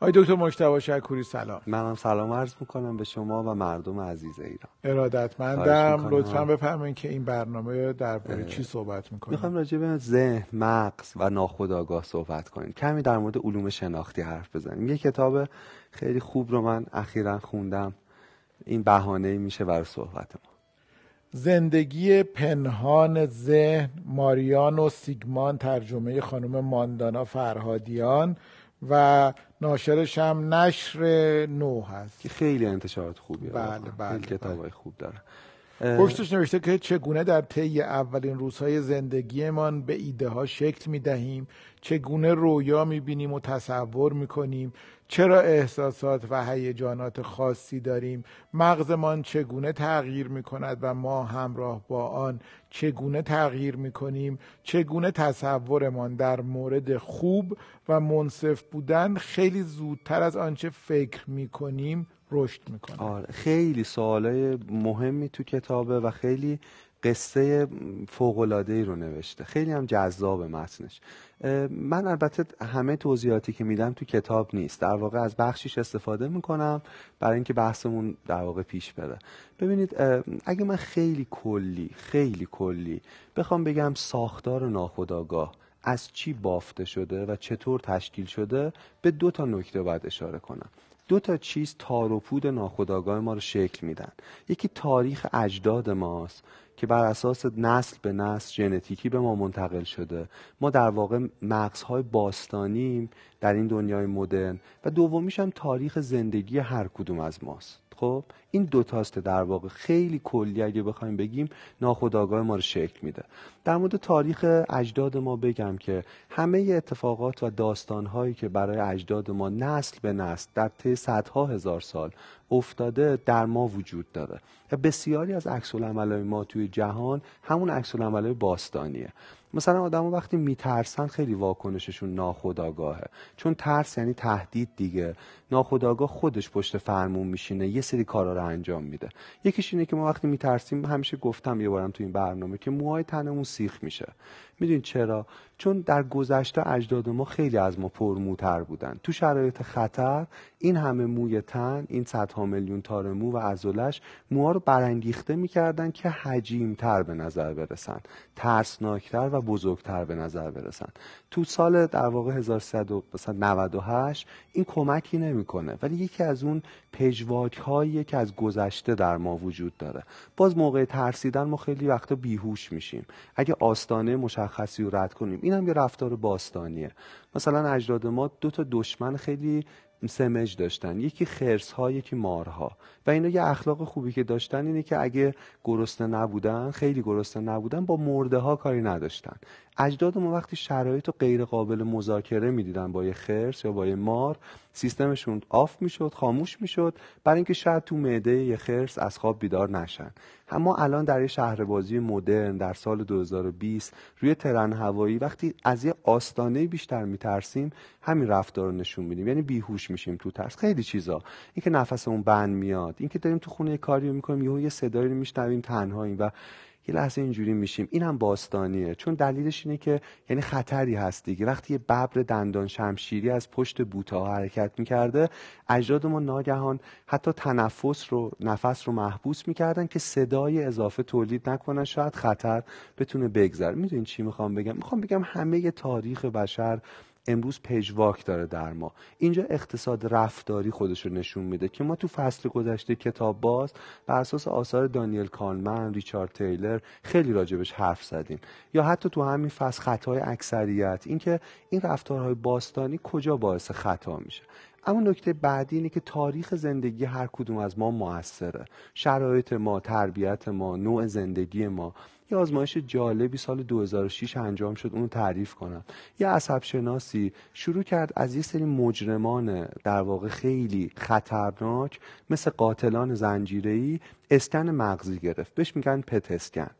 آقای دکتر مجتبی شکوری سلام. منم سلام عرض می‌کنم به شما و مردم عزیز ایران. ارادتمندم. لطفا بفرمایید که این برنامه درباره چی صحبت می‌کنیم؟ می‌خوایم راجع به ذهن مغز و ناخودآگاه صحبت کنیم. کمی در مورد علوم شناختی حرف بزنیم. یه کتاب خیلی خوب رو من اخیرا خوندم. این بهانه میشه برای صحبت ما. زندگی پنهان ذهن ماریان و سیگمان ترجمه خانم ماندانا فرهادیان و ناشرش هم نشر نو هست. که خیلی انتشارات خوبی بله بله خیلی کتاب بله. خوب داره. پشتش نوشته که چگونه در طی اولین روزهای زندگیمان به ایده ها شکل می دهیم چگونه رویا می بینیم و تصور می کنیم چرا احساسات و هیجانات خاصی داریم؟ مغزمان چگونه تغییر می کند و ما همراه با آن چگونه تغییر می کنیم چگونه تصورمان در مورد خوب و منصف بودن خیلی زودتر از آنچه فکر می کنیم رشد می‌کنه آره خیلی سوالای مهمی تو کتابه و خیلی قصه فوق ای رو نوشته. خیلی هم جذاب متنش. من البته همه توضیحاتی که میدم تو کتاب نیست. در واقع از بخشیش استفاده می‌کنم برای اینکه بحثمون در واقع پیش بره. ببینید اگه من خیلی کلی خیلی کلی بخوام بگم ساختار ناخودآگاه از چی بافته شده و چطور تشکیل شده به دو تا نکته باید اشاره کنم. دو تا چیز تار و پود ناخودآگاه ما رو شکل میدن. یکی تاریخ اجداد ماست. که بر اساس نسل به نسل ژنتیکی به ما منتقل شده. ما در واقع مغزهای باستانیم در این دنیای مدرن و دومیش هم تاریخ زندگی هر کدوم از ماست. خب این دو تاست در واقع خیلی کلی اگه بخوایم بگیم ناخودآگاه ما رو شکل میده. در مورد تاریخ اجداد ما بگم که همه اتفاقات و داستانهایی که برای اجداد ما نسل به نسل در طی صدها هزار سال افتاده در ما وجود داره. و بسیاری از عکس ما توی جهان همون عکس باستانیه. مثلا آدم وقتی میترسن خیلی واکنششون ناخودآگاهه. چون ترس یعنی تهدید دیگه. ناخودآگاه خودش پشت فرمون میشینه یه سری کارا رو انجام میده. یکیش اینه که ما وقتی میترسیم همیشه گفتم یه بارم تو این برنامه که موهای تنمون سیخ میشه. می‌دونید چرا؟ چون در گذشته اجداد ما خیلی از ما پرموتر بودن. تو شرایط خطر این همه موی تن این صدها میلیون تار مو و عضلش موها رو برانگیخته می‌کردن که حجیمتر به نظر برسن ترسناکتر و بزرگتر به نظر برسن. تو سال در واقع 1398 این کمکی نمی‌کنه ولی یکی از اون پژواک هایی که از گذشته در ما وجود داره. باز موقع ترسیدن ما خیلی وقتا بیهوش میشیم. اگه آستانه مشخصی رو رد کنیم این هم یه رفتار باستانیه. مثلا اجداد ما دو تا دشمن خیلی سمج داشتن یکی خرس ها یکی مارها. و اینا یه اخلاق خوبی که داشتن اینه که اگه گرسنه نبودن خیلی گرسنه نبودن با مرده ها کاری نداشتن. اجداد ما وقتی شرایط رو غیر قابل مذاکره می‌دیدن با یه خرس یا با یه مار سیستمشون آف می‌شد خاموش می‌شد برای اینکه شاید تو معده یه خرس از خواب بیدار نشن. اما الان در یه شهربازی مدرن در سال 2020 روی ترن هوایی وقتی از یه آستانه بیشتر میترسیم همین رفتار رو نشون میدیم. یعنی بیهوش میشیم تو ترس. خیلی چیزا. اینکه نفسمون بند میاد اینکه داریم تو خونه کاری می‌کنیم یهو یه صدایی رو میشنویم تنهاییم و یه لحظه اینجوری میشیم. این هم باستانیه. چون دلیلش اینه که یعنی خطری هست دیگه. وقتی یه ببر دندان شمشیری از پشت بوتا حرکت می‌کرده اجداد ما ناگهان حتی تنفس رو نفس رو محبوس می‌کردن که صدای اضافه تولید نکنن شاید خطر بتونه بگذره. می‌دونین چی می‌خوام بگم؟ می‌خوام بگم همه تاریخ بشر امروز پژواک داره در ما. اینجا اقتصاد رفتاری خودش رو نشون میده که ما تو فصل گذشته کتاب باز بر اساس آثار دانیل کالمن ریچارد تیلر خیلی راجبش حرف زدیم. یا حتی تو همین فصل خطای اکثریت اینکه این رفتارهای باستانی کجا باعث خطا میشه. اما نکته بعدی اینه که تاریخ زندگی هر کدوم از ما موثره. شرایط ما تربیت ما نوع زندگی ما. یه آزمایش جالبی سال 2006 انجام شد اونو تعریف کنم. یه عصب شناسی شروع کرد از یه سری مجرمان در واقع خیلی خطرناک مثل قاتلان زنجیره‌ای اسکن مغزی گرفت. بهش میگن پت اسکن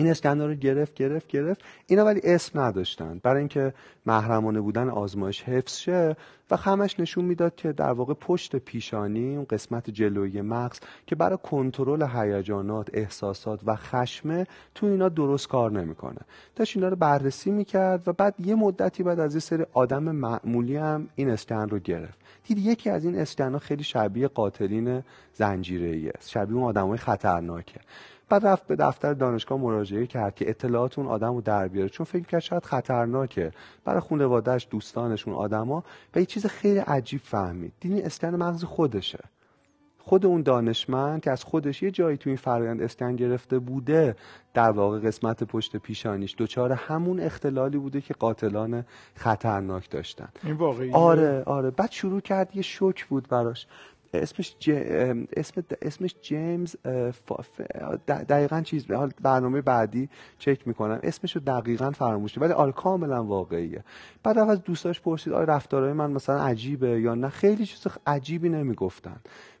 این اسکن رو گرفت گرفت گرفت. اینا ولی اسم نداشتن. برای اینکه محرمانه بودن آزمایش حفظ شه و همش نشون می‌داد که در واقع پشت پیشانی اون قسمت جلویی مغز که برای کنترل هیجانات احساسات و خشمه تو اینا درست کار نمی‌کنه. داشت اینا رو بررسی می‌کرد و بعد یه مدتی بعد از یه سری آدم معمولی هم این اسکن رو گرفت. دید یکی از این اسکن ها خیلی شبیه قاتلین زنجیره شبیه اون آدمای خطرناکه. بعد رفت به دفتر دانشگاه مراجعه کرد که اطلاعات اون آدم رو در بیاره. چون فکر کرد شاید خطرناکه. برای خانوادهش دوستانشون آدما. و یه چیز خیلی عجیب فهمید. دینی اسکن مغز خودشه. خود اون دانشمند که از خودش یه جایی تو این فرآیند اسکن گرفته بوده در واقع قسمت پشت پیشانیش دچار همون اختلالی بوده که قاتلان خطرناک داشتن. این واقعی آره آره. بعد شروع کرد یه شوک بود براش. اسمش ج... اسم اسمش جیمز دقیقا چیز برنامه بعدی چک می‌کنم. اسمش رو دقیقا فراموش ولی آره کاملا واقعیه. بعد از دوستاش پرسید آیا رفتارهای من مثلا عجیبه یا نه؟ خیلی چیز عجیبی نمی‌گفتن.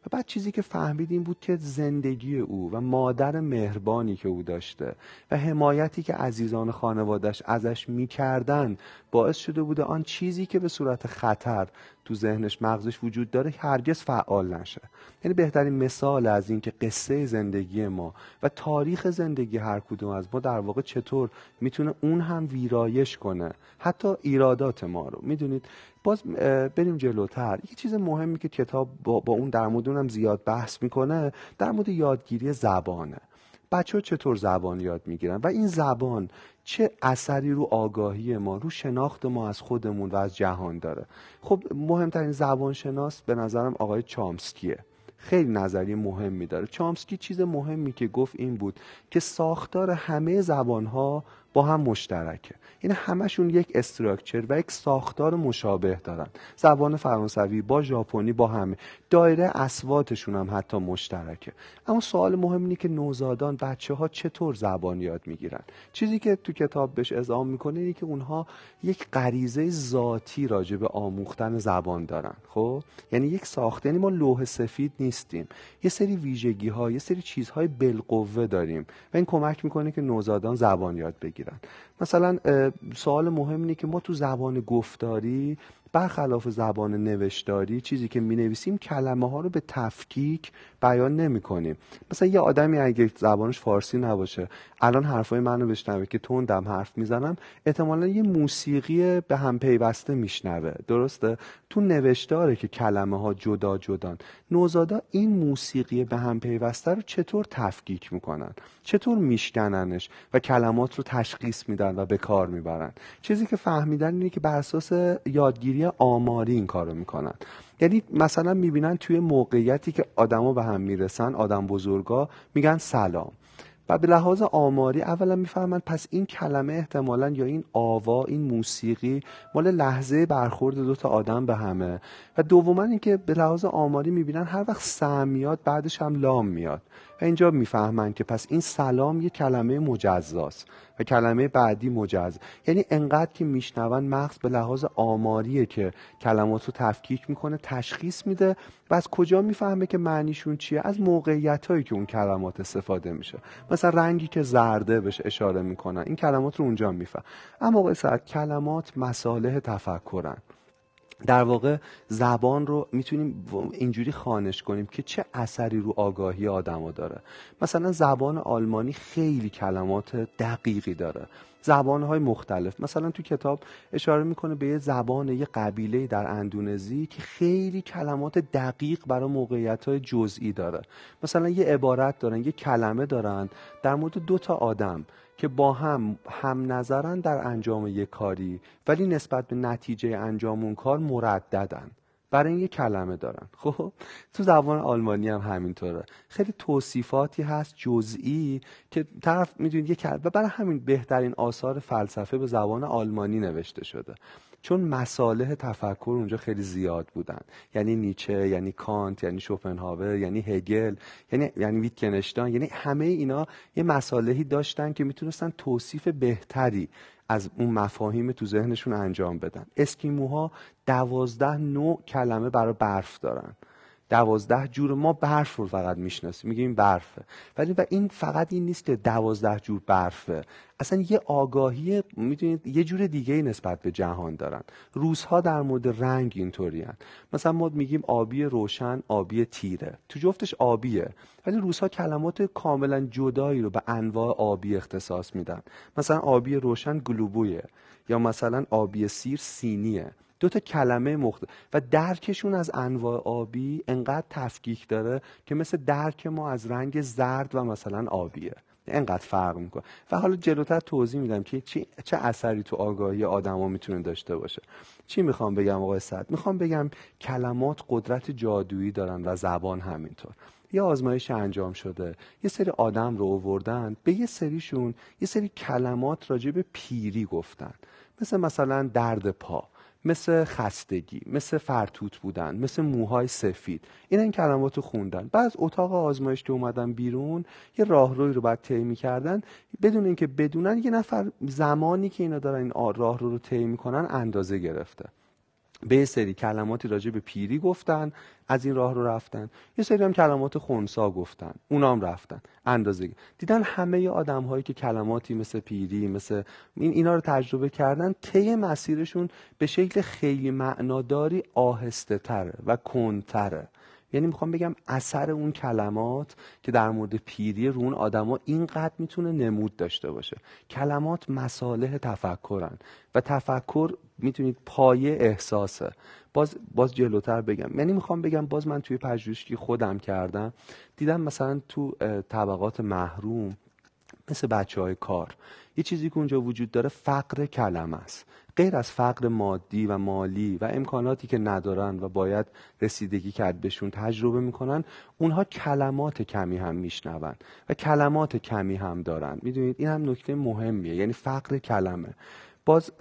و بعد چیزی که فهمید بود که زندگی او و مادر مهربانی که او داشته و حمایتی که عزیزان خانوادش ازش می‌کردن باعث شده بوده آن چیزی که به صورت خطر تو ذهنش مغزش وجود داره هرگز فعال نشه. یعنی بهترین مثال از این که قصه زندگی ما و تاریخ زندگی هر کدوم از ما در واقع چطور می‌تونه اون هم ویرایش کنه. حتی ایرادات ما رو. می‌دونید باز بریم جلوتر. یه چیز مهمی که کتاب با, با اون در مورد اونم زیاد بحث می‌کنه در مورد یادگیری زبانه. بچه ها چطور زبان یاد می‌گیرن؟ و این زبان چه اثری رو آگاهی ما رو شناخت ما از خودمون و از جهان داره؟ خب مهمترین زبان شناس به نظرم آقای چامسکیه. خیلی نظریه مهمی داره. چامسکی چیز مهمی که گفت این بود که ساختار همه زبانها با هم مشترکه. یعنی همشون یک استراکچر و یک ساختار مشابه دارن. زبان فرانسوی با ژاپنی با همه. دایره اسواتشون هم حتی مشترکه. اما سوال مهم اینه که نوزادان بچه ها چطور زبان یاد می‌گیرن؟ چیزی که تو کتاب بهش اعزام می‌کنه اینه که اونها یک غریزه ذاتی راجع به آموختن زبان دارن. خب؟ یعنی یک ساخته. یعنی ما لوح سفید نیستیم. یه سری ویژگی ها یه سری چیزهای بالقوه داریم. و این کمک می‌کنه که نوزادان زبان یاد بگیرن. مثلا سوال مهم اینه که ما تو زبان گفتاری برخلاف زبان نوشتاری چیزی که می نویسیم کلمه ها رو به تفکیک بیان نمی کنیم مثلا یه آدمی اگه زبانش فارسی نباشه الان حرفای منو بشنوه که تندم حرف می‌زنم احتمالا یه موسیقی به هم پیوسته میشنوه. درسته؟ تو نوشتاره که کلمه ها جدا جدان. نوزادا این موسیقی به هم پیوسته رو چطور تفکیک می‌کنن؟ چطور میشکننش؟ و کلمات رو تشخیص میدن و به کار می‌برن. چیزی که فهمیدن اینه که بر اساس یادگیری آماری این کارو می‌کنن. یعنی مثلا می‌بینن توی موقعیتی که آدما به هم می‌رسن آدم بزرگا میگن سلام. و به لحاظ آماری اولا می‌فهمند پس این کلمه احتمالا یا این آوا این موسیقی مال لحظه برخورد دو تا آدم به همه. و دوما اینکه به لحاظ آماری می‌بینن هر وقت سم میاد بعدش هم لام میاد. و اینجا می‌فهمند که پس این سلام یه کلمه مجزاست و کلمه بعدی مجز. یعنی انقدر که میشنون مغز به لحاظ آماریه که کلمات رو تفکیک می‌کنه تشخیص میده و از کجا می‌فهمه که معنیشون چیه؟ از موقعیت هایی که اون کلمات استفاده میشه. مثلا رنگی که زرده بهش اشاره می‌کنن این کلمات رو اونجا میفهم. اما موقع کلمات مساله تفکرن. در واقع زبان رو می‌تونیم اینجوری خانش کنیم که چه اثری رو آگاهی آدما داره. مثلا زبان آلمانی خیلی کلمات دقیقی داره. زبانهای مختلف. مثلا تو کتاب اشاره می‌کنه به یه زبان یه قبیله در اندونزی که خیلی کلمات دقیق برای موقعیت های جزئی داره. مثلا یه عبارت دارن یه کلمه دارن در مورد دو تا آدم که با هم هم نظرن در انجام یک کاری ولی نسبت به نتیجه انجام اون کار مرددن. برای این یه کلمه دارن. خب تو زبان آلمانی هم همینطوره. خیلی توصیفاتی هست جزئی که طرف می‌دونید یه و برای همین بهترین آثار فلسفه به زبان آلمانی نوشته شده. چون مساله تفکر اونجا خیلی زیاد بودن. یعنی نیچه یعنی کانت یعنی شوپنهاور یعنی هگل یعنی یعنی ویتکنشتاین یعنی همه اینا یه مسالهی داشتن که می‌تونستن توصیف بهتری از اون مفاهیم تو ذهنشون انجام بدن. اسکیموها دوازده نوع کلمه برای برف دارن. دوازده جور ما برف رو فقط می‌شناسیم میگیم برفه ولی و این فقط این نیست که دوازده جور برفه اصلا یه آگاهی می‌دونید یه جور دیگه نسبت به جهان دارن. روزها در مورد رنگ اینطوری مثلا ما میگیم آبی روشن آبی تیره. تو جفتش آبیه. ولی روزها کلمات کاملا جدایی رو به انواع آبی اختصاص میدن. مثلا آبی روشن گلوبویه. یا مثلا آبی سیر سینیه. دو تا کلمه مخت و درکشون از انواع آبی انقدر تفکیک داره که مثل درک ما از رنگ زرد و مثلا آبیه. انقدر فرق می‌کنه. و حالا جلوتر توضیح میدم که چه اثری تو آگاهی آدما می‌تونه داشته باشه. چی می‌خوام بگم آقای صد می‌خوام بگم کلمات قدرت جادویی دارن و زبان همینطور. یه آزمایش انجام شده. یه سری آدم رو آوردن. به یه سریشون یه سری کلمات راجع به پیری گفتن. مثل مثلا درد پا. مثل خستگی مثل فرتوت بودن مثل موهای سفید. این این کلمات رو خوندن. بعد از اتاق آزمایش که اومدن بیرون یه راهروی رو بعد طی کردن بدون اینکه بدونن یه نفر زمانی که اینا دارن این راه رو رو طی می‌کنن اندازه گرفته. به سری کلماتی راجع به پیری گفتن از این راه رو رفتن. یه سری هم کلمات خونسا گفتن. اونا هم رفتن. اندازه دیدن همه آدم هایی که کلماتی مثل پیری مثل این اینا رو تجربه کردن طی مسیرشون به شکل خیلی معناداری آهسته تره و کنتره. یعنی می‌خوام بگم اثر اون کلمات که در مورد پیری رو اون آدما اینقدر می‌تونه نمود داشته باشه. کلمات مصالح تفکرن و تفکر می‌تونید پایه احساسه. باز باز جلوتر بگم. یعنی می‌خوام بگم باز من توی پژوهشی خودم کردم. دیدم مثلا تو طبقات محروم مثل بچه های کار یه چیزی که اونجا وجود داره فقر کلمه است. غیر از فقر مادی و مالی و امکاناتی که ندارن و باید رسیدگی کرد بهشون تجربه می‌کنن اونها کلمات کمی هم میشنون و کلمات کمی هم دارن. می‌دونید این هم نکته مهمیه یعنی فقر کلمه. باز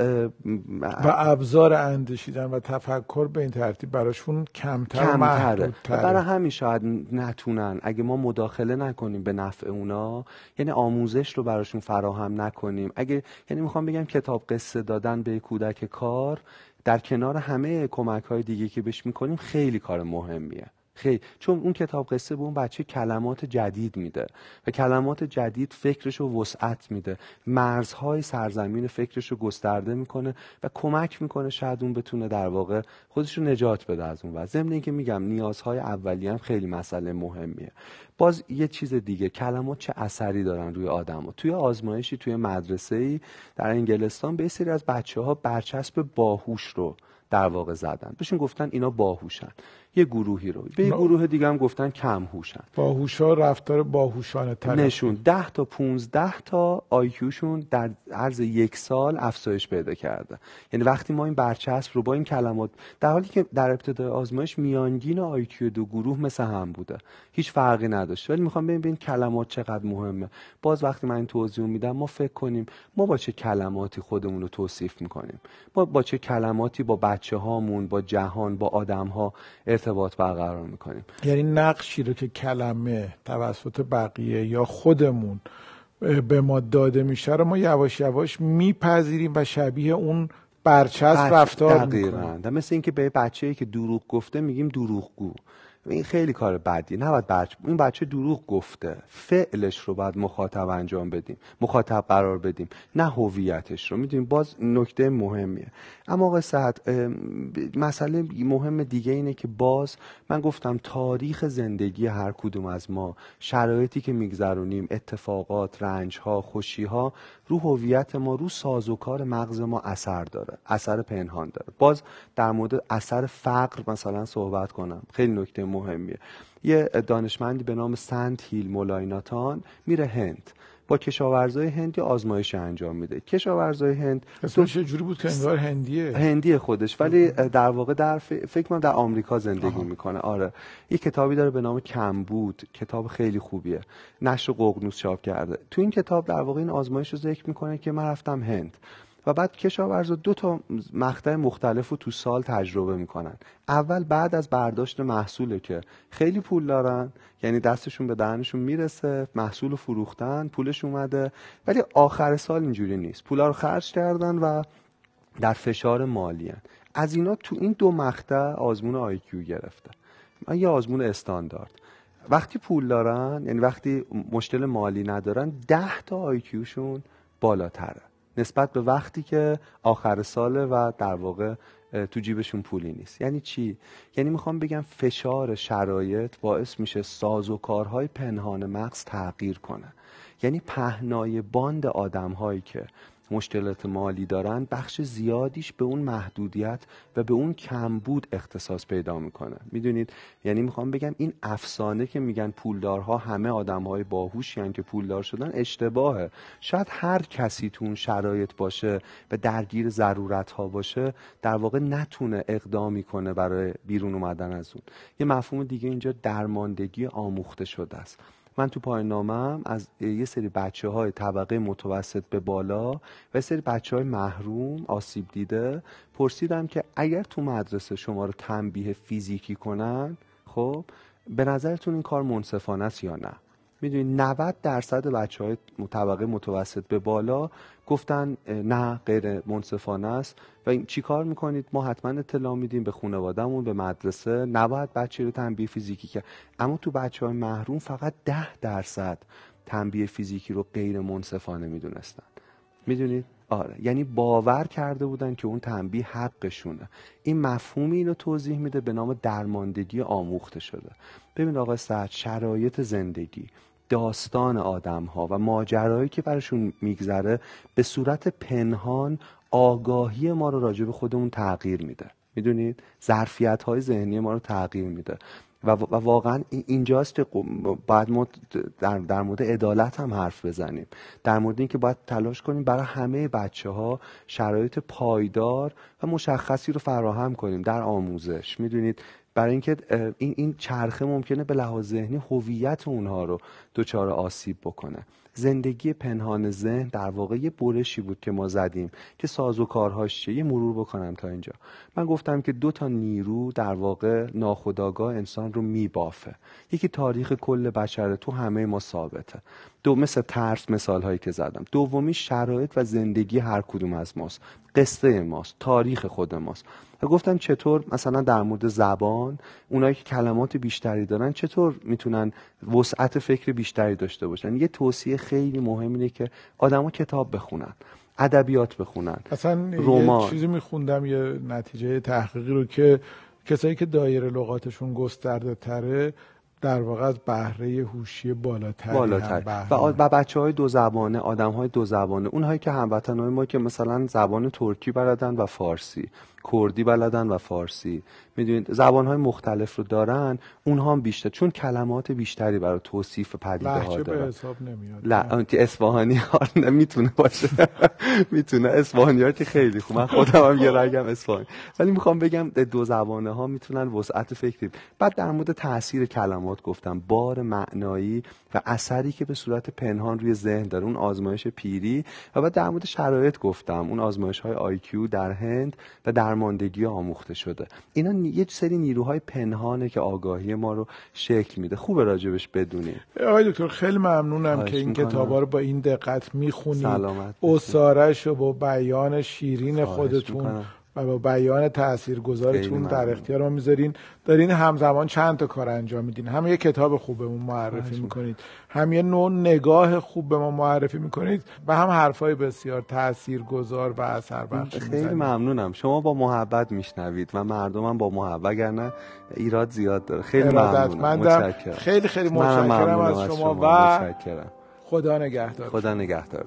و ابزار اندیشیدن و تفکر به این ترتیب براشون کمتر کمتره. برای همین شاید نتونن. اگه ما مداخله نکنیم به نفع اونا یعنی آموزش رو براشون فراهم نکنیم. اگه یعنی می‌خوام بگم کتاب قصه دادن به کودک کار در کنار همه کمک های دیگه که بهش می‌کنیم خیلی کار مهمیه. خیلی. چون اون کتاب قصه به اون بچه کلمات جدید میده و کلمات جدید فکرش رو وسعت میده. مرزهای سرزمین فکرش رو گسترده می‌کنه و کمک می‌کنه شاید اون بتونه در واقع خودش رو نجات بده از اون و ضمن اینکه میگم نیازهای اولیه هم خیلی مسئله مهمیه. باز یه چیز دیگه کلمات چه اثری دارن روی آدم ها. توی آزمایشی توی مدرسه ای در انگلستان به سری از بچه ها برچسب باهوش رو در واقع زدن. بهشون گفتن اینا باهوشن. یه گروهی رو. به یه گروه دیگه هم گفتن کم هوشن باهوشا رفتار باهوشانه تر نشون 10 تا 15 تا آیکیوشون در عرض یک سال افزایش پیدا کرده. یعنی وقتی ما این برچسب رو با این کلمات در حالی که در ابتدای آزمایش میانگین آیکیو دو گروه مثل هم بوده. هیچ فرقی نداشت. ولی می‌خوام ببین این کلمات چقدر مهمه. باز وقتی من این توضیح میدم ما فکر کنیم ما با چه کلماتی خودمون رو توصیف می‌کنیم. ما با چه کلماتی با بچه هامون با جهان با آدم ها ارتباط برقرار می‌کنیم. یعنی نقشی رو که کلمه توسط بقیه یا خودمون به ما داده میشه رو ما یواش یواش میپذیریم و شبیه اون برچسب رفتار می‌کنیم. مثل اینکه به بچه‌ای که دروغ گفته میگیم دروغگو. این خیلی کار بدی نباید بچه این بچه دروغ گفته. فعلش رو باید مخاطب انجام بدیم. مخاطب قرار بدیم. نه هویتش رو. می‌دونیم باز نکته مهمیه. اما آقای سعد مسئله مهم دیگه اینه که باز من گفتم تاریخ زندگی هر کدوم از ما شرایطی که میگذرونیم اتفاقات رنج ها خوشی ها رو هویت ما رو سازوکار مغز ما اثر داره. اثر پنهان داره. باز در مورد اثر فقر مثلا صحبت کنم. خیلی نکته مهمیه. یه دانشمندی به نام سنت هیل مولایناتان میره هند. با کشاورزای هند آزمایش انجام میده. کشاورزای هند اسمش جوری بود که انگار هندیه؟ هندی خودش ولی در واقع در فکر من در آمریکا زندگی می‌کنه. آره. یه کتابی داره به نام کمبود. کتاب خیلی خوبیه. نشر ققنوس چاپ کرده. تو این کتاب در واقع این آزمایش رو ذکر می‌کنه که من رفتم هند. و بعد کشاورزا دو تا مقطع مختلف رو تو سال تجربه می‌کنن. اول بعد از برداشت محصوله که خیلی پول دارن یعنی دستشون به دهنشون می‌رسه محصول فروختن پولش اومده ولی آخر سال اینجوری نیست. پولا رو خرج کردن و در فشار مالی هن. از اینا تو این دو مقطع آزمون آیکیو گرفته. یه آزمون استاندارد. وقتی پول دارن یعنی وقتی مشکل مالی ندارن ده تا آیکیوشون بالاتره. نسبت به وقتی که آخر ساله و در واقع تو جیبشون پولی نیست. یعنی چی؟ یعنی می‌خوام بگم فشار شرایط باعث میشه ساز و کارهای پنهان مغز تغییر کنه. یعنی پهنای باند آدم هایی که مشکلات مالی دارن بخش زیادیش به اون محدودیت و به اون کمبود اختصاص پیدا می‌کنه. می‌دونید؟ یعنی می‌خوام بگم این افسانه که میگن پولدارها همه آدمهای باهوشی که پولدار شدن اشتباهه. شاید هر کسی تو اون شرایط باشه و درگیر ضرورت ها باشه در واقع نتونه اقدامی کنه برای بیرون اومدن از اون. یه مفهوم دیگه اینجا درماندگی آموخته شده است. من تو پایان نامم از یه سری بچه های طبقه متوسط به بالا و سری بچه های محروم آسیب دیده پرسیدم که اگر تو مدرسه شما رو تنبیه فیزیکی کنن خب به نظرتون این کار منصفانه است یا نه؟ می‌دونید 90 درصد بچه های طبقه متوسط به بالا گفتن نه غیر منصفانه است. و این چی کار می‌کنید؟ ما حتما اطلاع میدیم به خانوادهمون به مدرسه. نباید بچه رو تنبیه فیزیکی کرد. اما تو بچه های محروم فقط ده درصد تنبیه فیزیکی رو غیر منصفانه می‌دونستن. می‌دونید آره. یعنی باور کرده بودن که اون تنبیه حقشونه. این مفهومی اینو توضیح میده به نام درماندگی آموخته شده. ببین آقا سعد شرایط زندگی. داستان آدم ها و ماجرایی که براشون میگذره به صورت پنهان آگاهی ما رو راجع به خودمون تغییر میده. می‌دونید؟ ظرفیت های ذهنی ما رو تغییر میده. و, واقعا اینجاست که باید ما در, در مورد عدالت هم حرف بزنیم. در مورد اینکه باید تلاش کنیم برای همه بچه ها شرایط پایدار و مشخصی رو فراهم کنیم در آموزش. می‌دونید؟ برای اینکه این این چرخه ممکنه به لحاظ ذهنی هویت اونها رو دچار آسیب بکنه. زندگی پنهان ذهن در واقع یه برشی بود که ما زدیم که ساز و کارهاش چیه؟ یه مرور بکنم تا اینجا. من گفتم که دو تا نیرو در واقع ناخداگاه انسان رو میبافه. یکی تاریخ کل بشره تو همه ما ثابته. دو مثل ترس مثال هایی که زدم. دومی شرایط و زندگی هر کدوم از ماست. قصه ماست تاریخ خود ماست. و گفتم چطور مثلا در مورد زبان اونایی که کلمات بیشتری دارن چطور می‌تونن وسعت فکر بیشتری داشته باشن؟ یه توصیه خیلی مهم اینه که آدما کتاب بخونن ادبیات بخونن اصلا یه چیزی میخوندم یه نتیجه تحقیقی رو که کسایی که دایره لغاتشون گسترده تره در واقع از بهره هوشی بالاتر. بالاتر و, و بچه های دو زبانه آدم های دو زبانه. اونهایی که هموطن های ما که مثلا زبان ترکی بلدن و فارسی. کردی بلدن و فارسی. می‌دونید زبان های مختلف رو دارن اونها هم بیشتر چون کلمات بیشتری برای توصیف پدیده ها دارن به حساب نمیاد. لا اصفهانی ها می‌تونه باشه. می‌تونه. اصفهانی ها که خیلی خوب. من خودم هم یه رگم اصفهانی. ولی می‌خوام بگم دو زبانه ها می‌تونن وسعت فکری. بعد در مورد تاثیر کلمات گفتم. بار معنایی و اثری که به صورت پنهان روی ذهن داره. اون آزمایش پیری. و بعد در مورد شرایط گفتم. اون آزمایش های آی در هند و درماندگی آموخته شده. اینا یه سری نیروهای پنهانه که آگاهی ما رو شکل میده. خوبه راجبش بدونیم آقای دکتر خیلی ممنونم که این کتابا رو با این دقت می‌خونید اسارش و با بیان شیرین خودتون و با بیان تاثیرگذارتون در اختیار ما می‌ذارین. دارین همزمان چند تا کار انجام میدین؟ هم یه کتاب خوب به ما معرفی می‌کنید هم یه نوع نگاه خوب به ما معرفی می‌کنید و هم حرفای بسیار تاثیرگذار و اثر بخش خیلی ممنونم. شما با محبت میشنوید و مردمم با محبت نه ایراد زیاد داره. خیلی ممنونم. خیلی خیلی متشکرم از شما, و خدا نگهدار. خدا نگهدار.